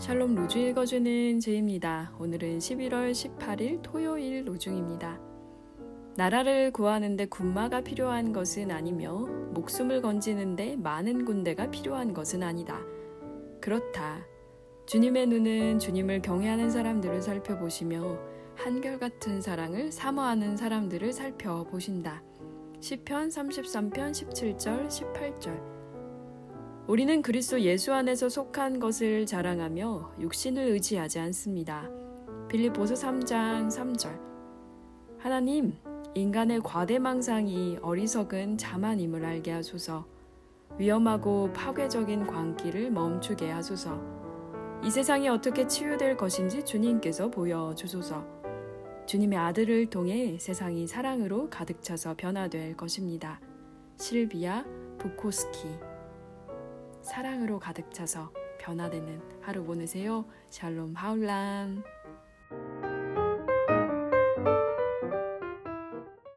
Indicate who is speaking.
Speaker 1: 샬롬 로주 읽어주는 제입니다. 오늘은 11월 18일 토요일 로중입니다. 나라를 구하는데 군마가 필요한 것은 아니며 목숨을 건지는데 많은 군대가 필요한 것은 아니다. 그렇다. 주님의 눈은 주님을 경외하는 사람들을 살펴보시며 한결같은 사랑을 사모하는 사람들을 살펴보신다. 시편 33편 17절 18절 우리는 그리스도 예수 안에서 속한 것을 자랑하며 육신을 의지하지 않습니다. 빌립보서 3장 3절 하나님, 인간의 과대망상이 어리석은 자만임을 알게 하소서. 위험하고 파괴적인 광기를 멈추게 하소서. 이 세상이 어떻게 치유될 것인지 주님께서 보여주소서. 주님의 아들을 통해 세상이 사랑으로 가득 차서 변화될 것입니다. 실비아 부코스키 사랑으로 가득 차서 변화되는 하루 보내세요. 샬롬 하울람.